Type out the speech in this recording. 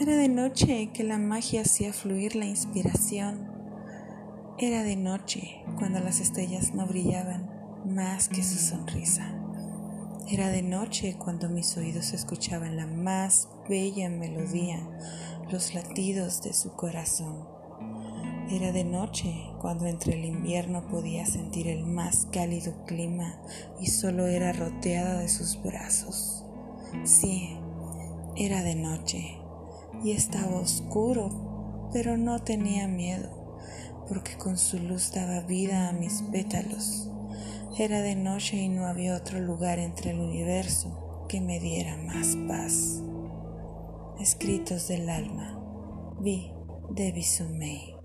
Era de noche que la magia hacía fluir la inspiración. Era de noche cuando las estrellas no brillaban más que su sonrisa. Era de noche cuando mis oídos escuchaban la más bella melodía, los latidos de su corazón. Era de noche cuando entre el invierno podía sentir el más cálido clima y solo era rodeada de sus brazos. Sí, era de noche y estaba oscuro, pero no tenía miedo, porque con su luz daba vida a mis pétalos. Era de noche y no había otro lugar entre el universo que me diera más paz. Escritos del alma, Vi de Bisumei.